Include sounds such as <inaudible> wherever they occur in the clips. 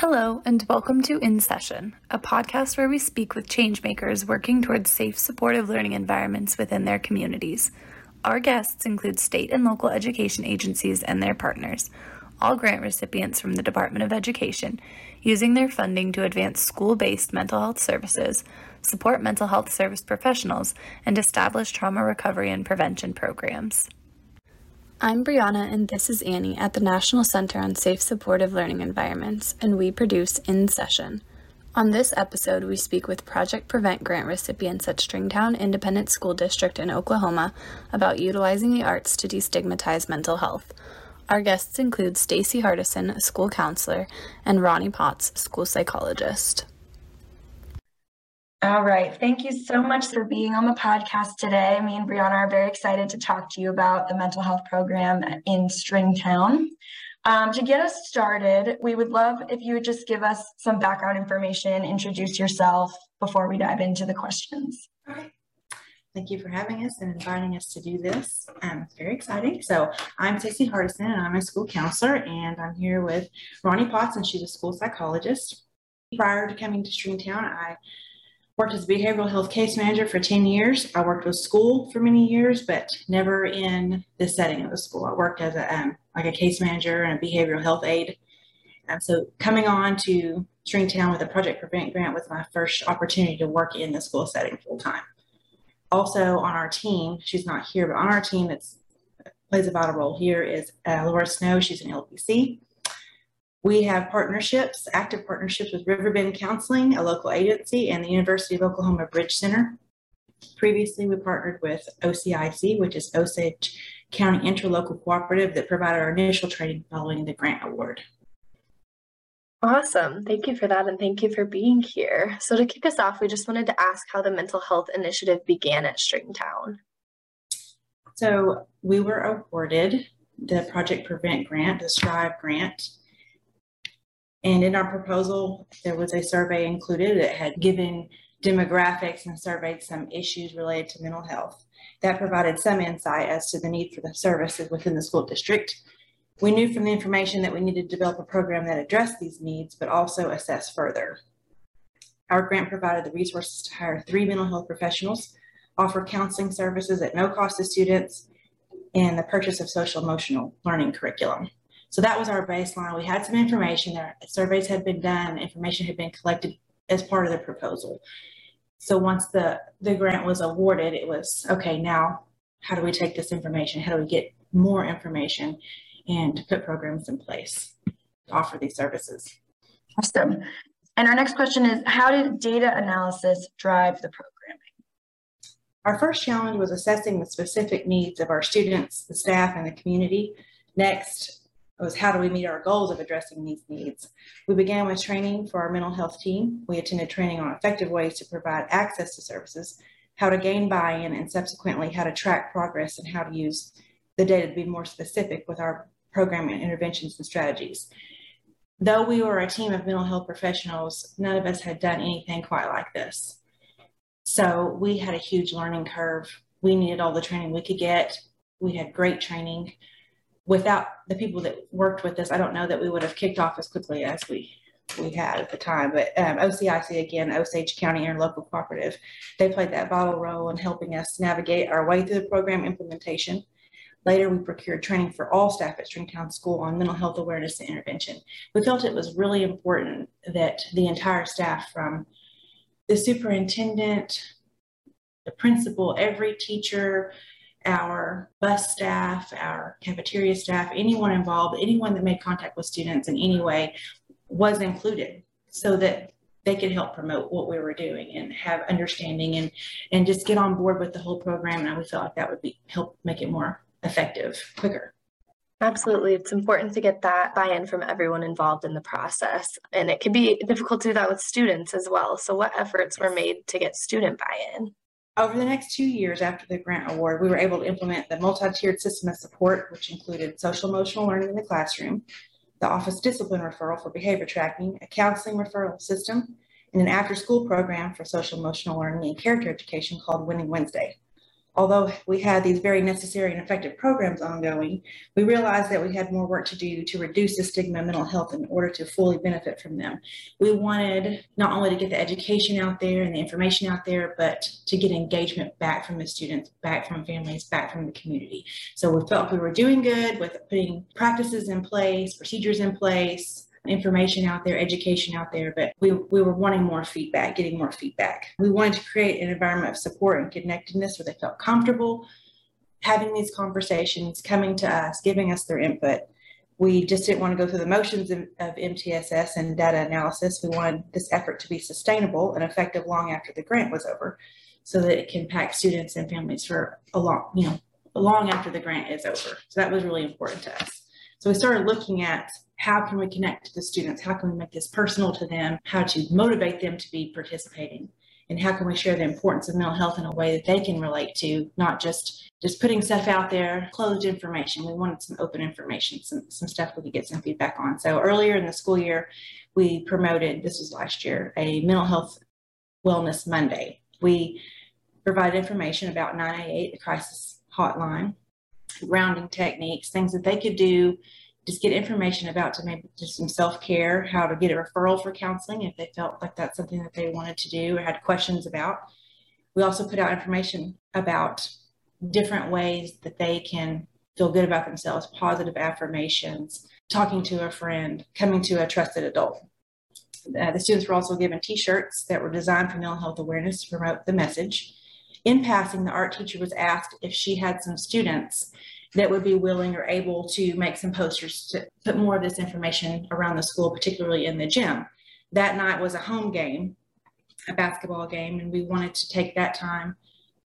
Hello, and welcome to In Session, a podcast where we speak with changemakers working towards safe, supportive learning environments within their communities. Our guests include state and local education agencies and their partners, all grant recipients from the Department of Education, using their funding to advance school based mental health services, support mental health service professionals, and establish trauma recovery and prevention programs. I'm Brianna, and this is Annie at the National Center on Safe Supportive Learning Environments, and we produce In Session. On this episode, we speak with Project Prevent grant recipients at Stringtown Independent School District in Oklahoma about utilizing the arts to destigmatize mental health. Our guests include Stacy Hardison, a school counselor, and Ronny Potts, school psychologist. All right. Thank you so much for being on the podcast today. Me and Brianna are very excited to talk to you about the mental health program in Stringtown. Um, to get us started, we would love if you would just give us some background information, introduce yourself before we dive into the questions. Thank you for having us and inviting us to do this. Um, it's very exciting. So I'm Stacy Hardison and I'm a school counselor and I'm here with Ronny Potts and she's a school psychologist. Prior to coming to Stringtown, I Worked as a behavioral health case manager for 10 years. I worked with school for many years, but never in the setting of the school. I worked as a um, like a case manager and a behavioral health aide. And so coming on to Stringtown with a Project Prevent grant was my first opportunity to work in the school setting full time. Also on our team, she's not here, but on our team that plays a vital role here is uh, Laura Snow. She's an LPC. We have partnerships, active partnerships with Riverbend Counseling, a local agency, and the University of Oklahoma Bridge Center. Previously, we partnered with OCIC, which is Osage County Interlocal Cooperative, that provided our initial training following the grant award. Awesome. Thank you for that. And thank you for being here. So, to kick us off, we just wanted to ask how the mental health initiative began at Stringtown. So, we were awarded the Project Prevent grant, the STRIVE grant, and in our proposal, there was a survey included that had given demographics and surveyed some issues related to mental health. That provided some insight as to the need for the services within the school district. We knew from the information that we needed to develop a program that addressed these needs, but also assess further. Our grant provided the resources to hire three mental health professionals, offer counseling services at no cost to students, and the purchase of social emotional learning curriculum. So that was our baseline. We had some information there. Surveys had been done, information had been collected as part of the proposal. So once the, the grant was awarded, it was, okay, now how do we take this information? How do we get more information and put programs in place to offer these services? Awesome. And our next question is, how did data analysis drive the programming? Our first challenge was assessing the specific needs of our students, the staff, and the community. Next, was how do we meet our goals of addressing these needs? We began with training for our mental health team. We attended training on effective ways to provide access to services, how to gain buy-in, and subsequently how to track progress and how to use the data to be more specific with our program and interventions and strategies. Though we were a team of mental health professionals, none of us had done anything quite like this. So we had a huge learning curve. We needed all the training we could get. We had great training without the people that worked with us, I don't know that we would have kicked off as quickly as we we had at the time. But um, OCIC again, Osage County Interlocal Cooperative, they played that vital role in helping us navigate our way through the program implementation. Later, we procured training for all staff at Stringtown School on mental health awareness and intervention. We felt it was really important that the entire staff, from the superintendent, the principal, every teacher, our bus staff, our cafeteria staff, anyone involved, anyone that made contact with students in any way was included so that they could help promote what we were doing and have understanding and and just get on board with the whole program. And I would feel like that would be help make it more effective quicker. Absolutely. It's important to get that buy in from everyone involved in the process. And it can be difficult to do that with students as well. So, what efforts were made to get student buy in? Over the next two years after the grant award, we were able to implement the multi-tiered system of support, which included social emotional learning in the classroom, the office discipline referral for behavior tracking, a counseling referral system, and an after-school program for social emotional learning and character education called Winning Wednesday. Although we had these very necessary and effective programs ongoing, we realized that we had more work to do to reduce the stigma of mental health in order to fully benefit from them. We wanted not only to get the education out there and the information out there, but to get engagement back from the students, back from families, back from the community. So we felt we were doing good with putting practices in place, procedures in place, information out there, education out there, but we, we were wanting more feedback, getting more feedback. We wanted to create an environment of support and connectedness where they felt comfortable having these conversations, coming to us, giving us their input. We just didn't want to go through the motions of, of MTSS and data analysis. We wanted this effort to be sustainable and effective long after the grant was over so that it can impact students and families for a long, you know, long after the grant is over. So that was really important to us. So we started looking at how can we connect to the students? How can we make this personal to them? How to motivate them to be participating? And how can we share the importance of mental health in a way that they can relate to, not just just putting stuff out there, closed information. We wanted some open information, some, some stuff we could get some feedback on. So earlier in the school year, we promoted, this was last year, a mental health wellness Monday. We provided information about 988, the crisis hotline, grounding techniques, things that they could do just get information about to maybe just some self-care, how to get a referral for counseling if they felt like that's something that they wanted to do or had questions about. We also put out information about different ways that they can feel good about themselves, positive affirmations, talking to a friend, coming to a trusted adult. Uh, the students were also given t-shirts that were designed for mental health awareness to promote the message. In passing, the art teacher was asked if she had some students that would be willing or able to make some posters to put more of this information around the school, particularly in the gym. That night was a home game, a basketball game, and we wanted to take that time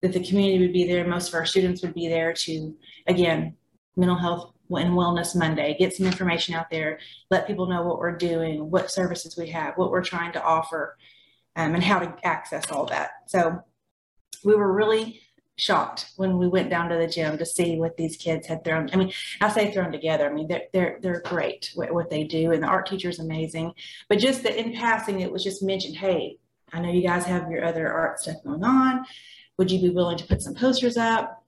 that the community would be there. Most of our students would be there to, again, mental health and wellness Monday, get some information out there, let people know what we're doing, what services we have, what we're trying to offer, um, and how to access all that. So we were really shocked when we went down to the gym to see what these kids had thrown. I mean, I say thrown together. I mean, they're they're they're great what, what they do, and the art teacher is amazing. But just that in passing, it was just mentioned. Hey, I know you guys have your other art stuff going on. Would you be willing to put some posters up?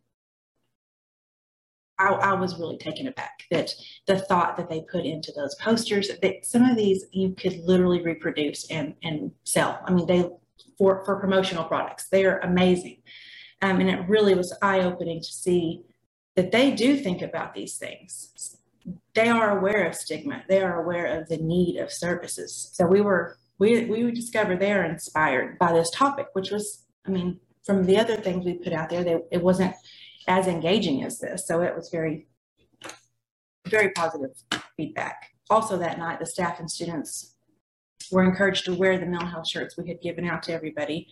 I, I was really taken aback that the thought that they put into those posters that some of these you could literally reproduce and and sell. I mean, they for for promotional products. They are amazing. Um, and it really was eye opening to see that they do think about these things. They are aware of stigma. They are aware of the need of services. So we were, we, we discovered they are inspired by this topic, which was, I mean, from the other things we put out there, they, it wasn't as engaging as this. So it was very, very positive feedback. Also that night, the staff and students were encouraged to wear the mental health shirts we had given out to everybody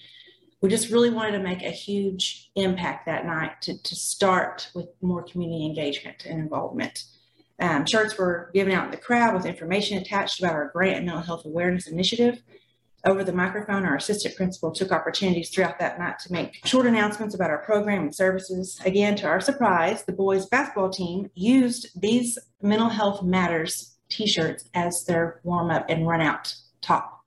we just really wanted to make a huge impact that night to, to start with more community engagement and involvement. Um, shirts were given out in the crowd with information attached about our grant and mental health awareness initiative. Over the microphone, our assistant principal took opportunities throughout that night to make short announcements about our program and services. Again, to our surprise, the boys basketball team used these mental health matters t-shirts as their warm up and run out top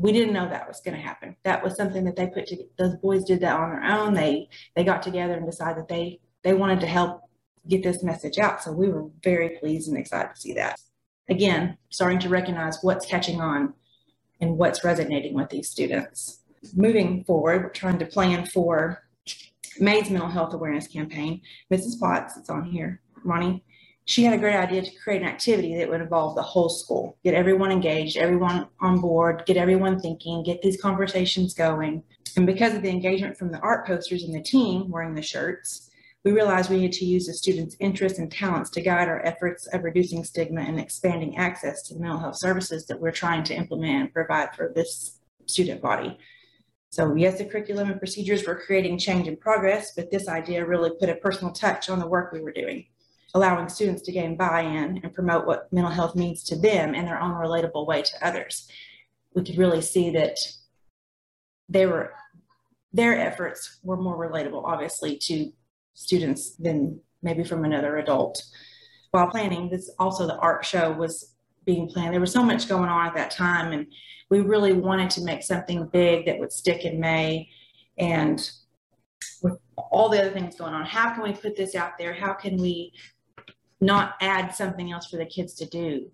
we didn't know that was going to happen. That was something that they put to those boys did that on their own. They they got together and decided they they wanted to help get this message out. So we were very pleased and excited to see that. Again, starting to recognize what's catching on and what's resonating with these students. Moving forward, we're trying to plan for May's mental health awareness campaign. Mrs. Potts, it's on here, Ronny, she had a great idea to create an activity that would involve the whole school, get everyone engaged, everyone on board, get everyone thinking, get these conversations going. And because of the engagement from the art posters and the team wearing the shirts, we realized we needed to use the students' interests and talents to guide our efforts of reducing stigma and expanding access to the mental health services that we're trying to implement and provide for this student body. So yes, the curriculum and procedures were creating change and progress, but this idea really put a personal touch on the work we were doing allowing students to gain buy-in and promote what mental health means to them in their own relatable way to others. We could really see that they were their efforts were more relatable, obviously, to students than maybe from another adult. While planning, this also the art show was being planned. There was so much going on at that time, and we really wanted to make something big that would stick in May. And with all the other things going on, how can we put this out there? How can we not add something else for the kids to do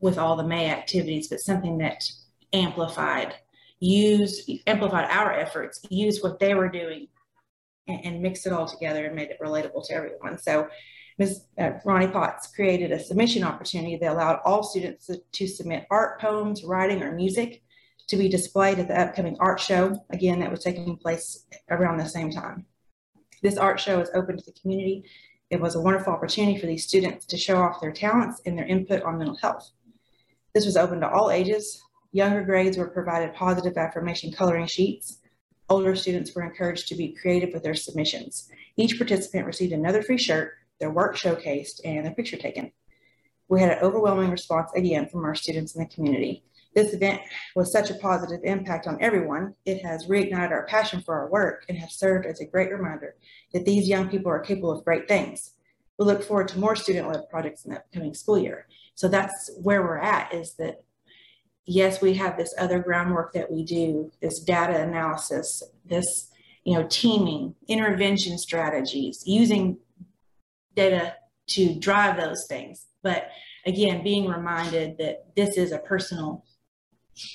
with all the May activities, but something that amplified, use amplified our efforts, use what they were doing and, and it all together and made it relatable to everyone. So Ms. Uh, Ronny Potts created a submission opportunity that allowed all students to, to submit art, poems, writing, or music to be displayed at the upcoming art show, again, that was taking place around the same time. This art show is open to the community. It was a wonderful opportunity for these students to show off their talents and their input on mental health. This was open to all ages. Younger grades were provided positive affirmation coloring sheets. Older students were encouraged to be creative with their submissions. Each participant received another free shirt, their work showcased, and their picture taken. We had an overwhelming response again from our students in the community. This event was such a positive impact on everyone. It has reignited our passion for our work and has served as a great reminder that these young people are capable of great things. We look forward to more student-led projects in the upcoming school year. So that's where we're at is that, yes, we have this other groundwork that we do, this data analysis, this, you know, teaming, intervention strategies, using data to drive those things. But again, being reminded that this is a personal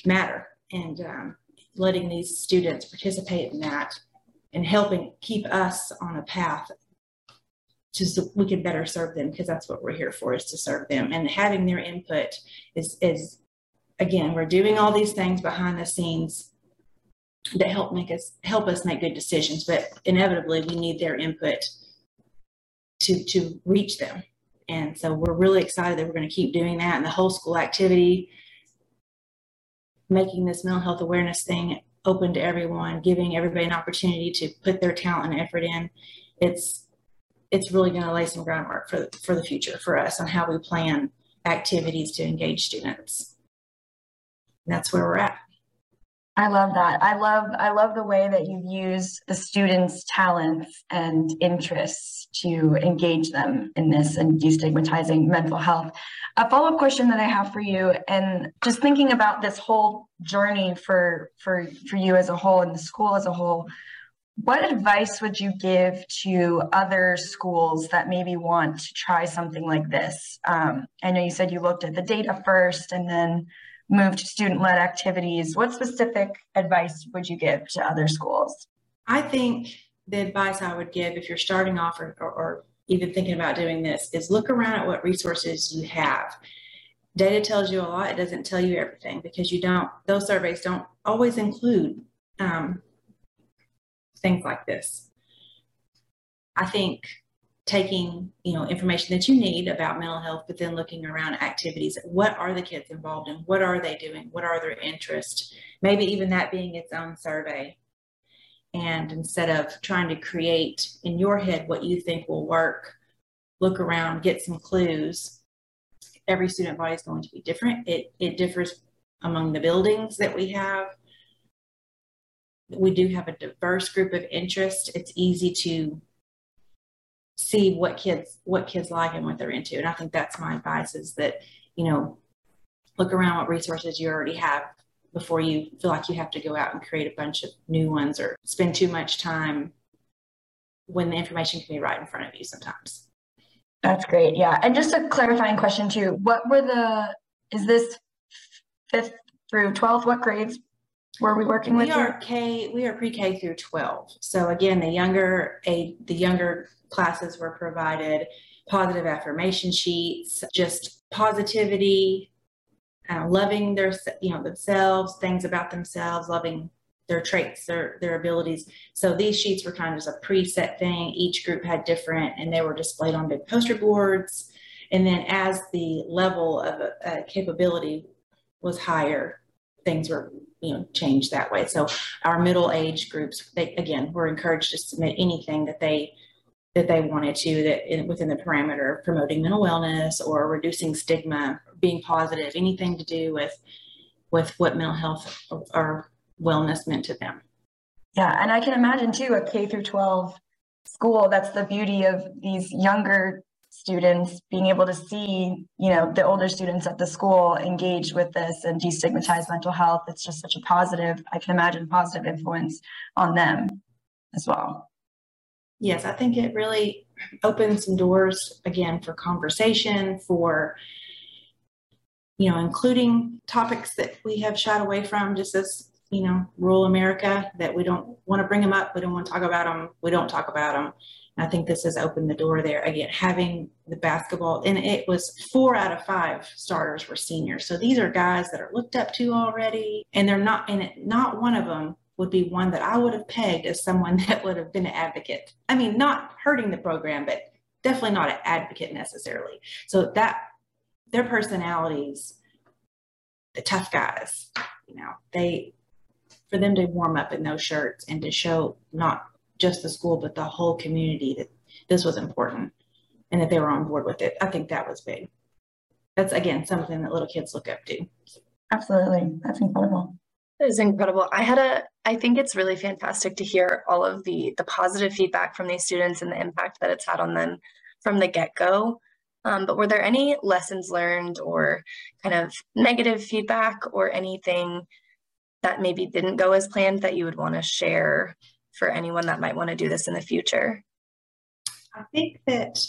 matter and um, letting these students participate in that and helping keep us on a path to so we can better serve them because that's what we're here for is to serve them. And having their input is is again we're doing all these things behind the scenes that help make us help us make good decisions but inevitably we need their input to to reach them. And so we're really excited that we're going to keep doing that. And the whole school activity making this mental health awareness thing open to everyone, giving everybody an opportunity to put their talent and effort in, it's it's really going to lay some groundwork for for the future for us on how we plan activities to engage students. And that's where we're at. I love that. I love I love the way that you use the students' talents and interests to engage them in this and destigmatizing mental health. A follow-up question that I have for you, and just thinking about this whole journey for for for you as a whole and the school as a whole, what advice would you give to other schools that maybe want to try something like this? Um, I know you said you looked at the data first and then move to student-led activities, what specific advice would you give to other schools? I think the advice I would give if you're starting off or, or, or even thinking about doing this is look around at what resources you have. Data tells you a lot. It doesn't tell you everything because you don't, those surveys don't always include um, things like this. I think taking you know information that you need about mental health but then looking around activities. What are the kids involved in? What are they doing? What are their interests? Maybe even that being its own survey. And instead of trying to create in your head what you think will work look around get some clues. Every student body is going to be different. It it differs among the buildings that we have. We do have a diverse group of interest. It's easy to see what kids what kids like and what they're into. And I think that's my advice is that, you know, look around what resources you already have before you feel like you have to go out and create a bunch of new ones or spend too much time when the information can be right in front of you sometimes. That's great. Yeah. And just a clarifying question too. What were the is this fifth through 12th? What grades were we working with? We are K we are pre-K through 12. So again, the younger a the younger classes were provided, positive affirmation sheets, just positivity, uh, loving their you know themselves, things about themselves, loving their traits, their their abilities. So these sheets were kind of just a preset thing. Each group had different, and they were displayed on big poster boards. And then as the level of uh, capability was higher, things were you know change that way. So our middle age groups, they again were encouraged to submit anything that they that they wanted to that in, within the parameter of promoting mental wellness or reducing stigma, being positive, anything to do with with what mental health or, or wellness meant to them. Yeah, and I can imagine too a K through 12 school. That's the beauty of these younger students being able to see, you know, the older students at the school engage with this and destigmatize mental health. It's just such a positive, I can imagine, positive influence on them as well. Yes, I think it really opens some doors again for conversation, for you know, including topics that we have shied away from just as you know, rural America that we don't want to bring them up, we don't want to talk about them, we don't talk about them. I think this has opened the door there again, having the basketball, and it was four out of five starters were seniors. So these are guys that are looked up to already, and they're not, and not one of them would be one that I would have pegged as someone <laughs> that would have been an advocate. I mean, not hurting the program, but definitely not an advocate necessarily. So that their personalities, the tough guys, you know, they for them to warm up in those shirts and to show not just the school but the whole community that this was important and that they were on board with it. I think that was big. That's again something that little kids look up to. Absolutely. That's incredible. It is incredible. I had a I think it's really fantastic to hear all of the the positive feedback from these students and the impact that it's had on them from the get-go. Um, but were there any lessons learned or kind of negative feedback or anything that maybe didn't go as planned that you would want to share for anyone that might want to do this in the future? I think that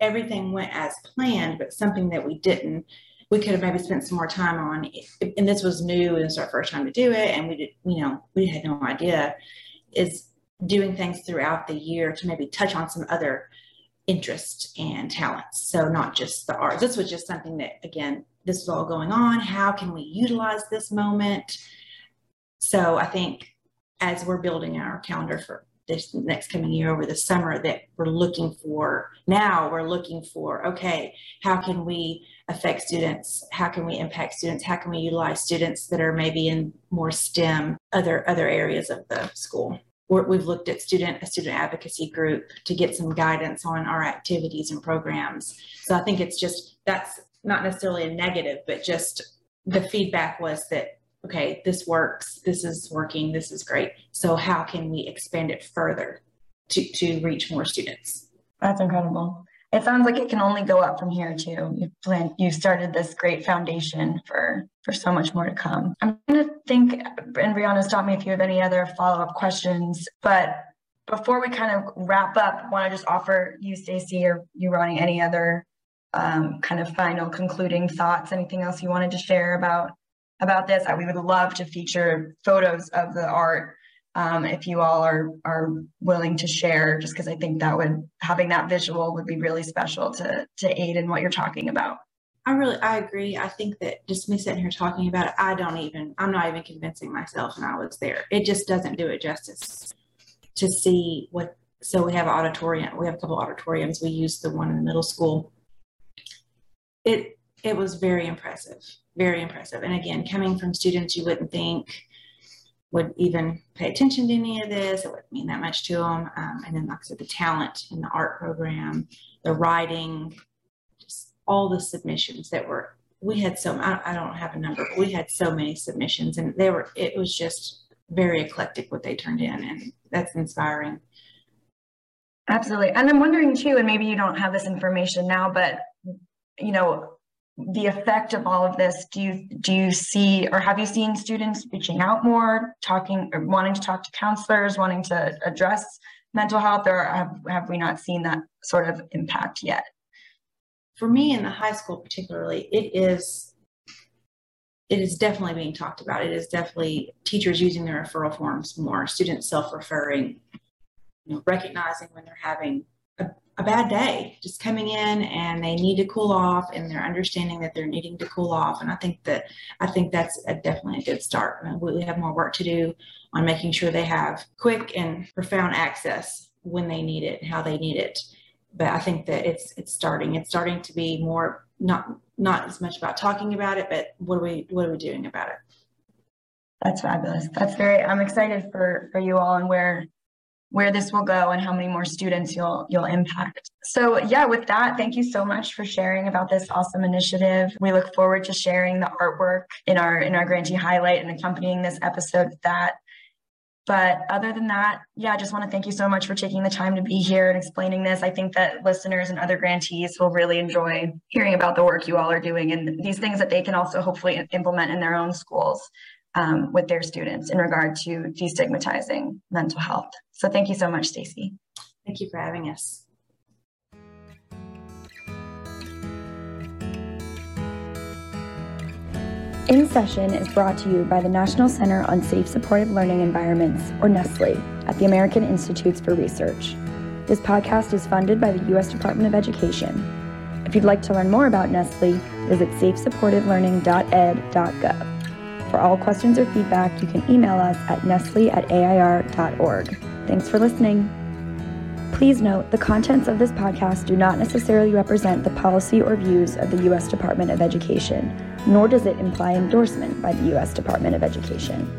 everything went as planned, but something that we didn't, we could have maybe spent some more time on. And this was new, and it's our first time to do it, and we did, you know, we had no idea. Is doing things throughout the year to maybe touch on some other interests and talents. So not just the arts. This was just something that, again, this is all going on. How can we utilize this moment? So I think as we're building our calendar for this next coming year over the summer that we're looking for now we're looking for okay how can we affect students? How can we impact students? How can we utilize students that are maybe in more stem other other areas of the school? We have looked at student a student advocacy group to get some guidance on our activities and programs. So i think it's just that's not necessarily a negative but just the feedback was that okay, this works, this is working, this is great. So how can we expand it further to, to reach more students? That's incredible. It sounds like it can only go up from here too. You plan you started this great foundation for for so much more to come. I'm gonna think and Brianna stop me if you have any other follow-up questions, but before we kind of wrap up, want to just offer you, Stacy, or you, Ronny, any other um, kind of final concluding thoughts? Anything else you wanted to share about about this. We would love to feature photos of the art um, if you all are are willing to share, just because I think that would having that visual would be really special to to aid in what you're talking about. I really I agree. I think that just me sitting here talking about it, I don't even I'm not even convincing myself and I was there. It just doesn't do it justice to see what so we have an auditorium we have a couple auditoriums. We use the one in the middle school. It it was very impressive very impressive. And again, coming from students you wouldn't think would even pay attention to any of this, it wouldn't mean that much to them. Um, and then, like I said, the talent in the art program, the writing, just all the submissions that were. We had so I, I don't have a number, but we had so many submissions, and they were. It was just very eclectic what they turned in, and that's inspiring. Absolutely, and I'm wondering too, and maybe you don't have this information now, but you know, the effect of all of this do you do you see or have you seen students reaching out more talking or wanting to talk to counselors wanting to address mental health or have, have we not seen that sort of impact yet? For me in the high school particularly it is it is definitely being talked about. It is definitely teachers using their referral forms more students self-referring you know recognizing when they're having a bad day just coming in and they need to cool off and they're understanding that they're needing to cool off. And i think that i think that's a, definitely a good start. We have more work to do on making sure they have quick and profound access when they need it how they need it. But i think that it's it's starting. It's starting to be more not not as much about talking about it but what are we what are we doing about it? That's fabulous. That's very i'm excited for for you all and where where this will go and how many more students you'll you'll impact. So yeah, with that, thank you so much for sharing about this awesome initiative. We look forward to sharing the artwork in our in our grantee highlight and accompanying this episode with that. But other than that, yeah, I just want to thank you so much for taking the time to be here and explaining this. I think that listeners and other grantees will really enjoy hearing about the work you all are doing and these things that they can also hopefully implement in their own schools. Um, with their students in regard to destigmatizing mental health. So thank you so much, Stacy. Thank you for having us. In Session is brought to you by the National Center on Safe Supportive Learning Environments, or NCSSLE, at the American Institutes for Research. This podcast is funded by the U.S. Department of Education. If you'd like to learn more about NCSSLE, visit safesupportivelearning.ed.gov. For all questions or feedback, you can email us at ncssle at air.org. Thanks for listening. Please note the contents of this podcast do not necessarily represent the policy or views of the U.S. Department of Education, nor does it imply endorsement by the U.S. Department of Education.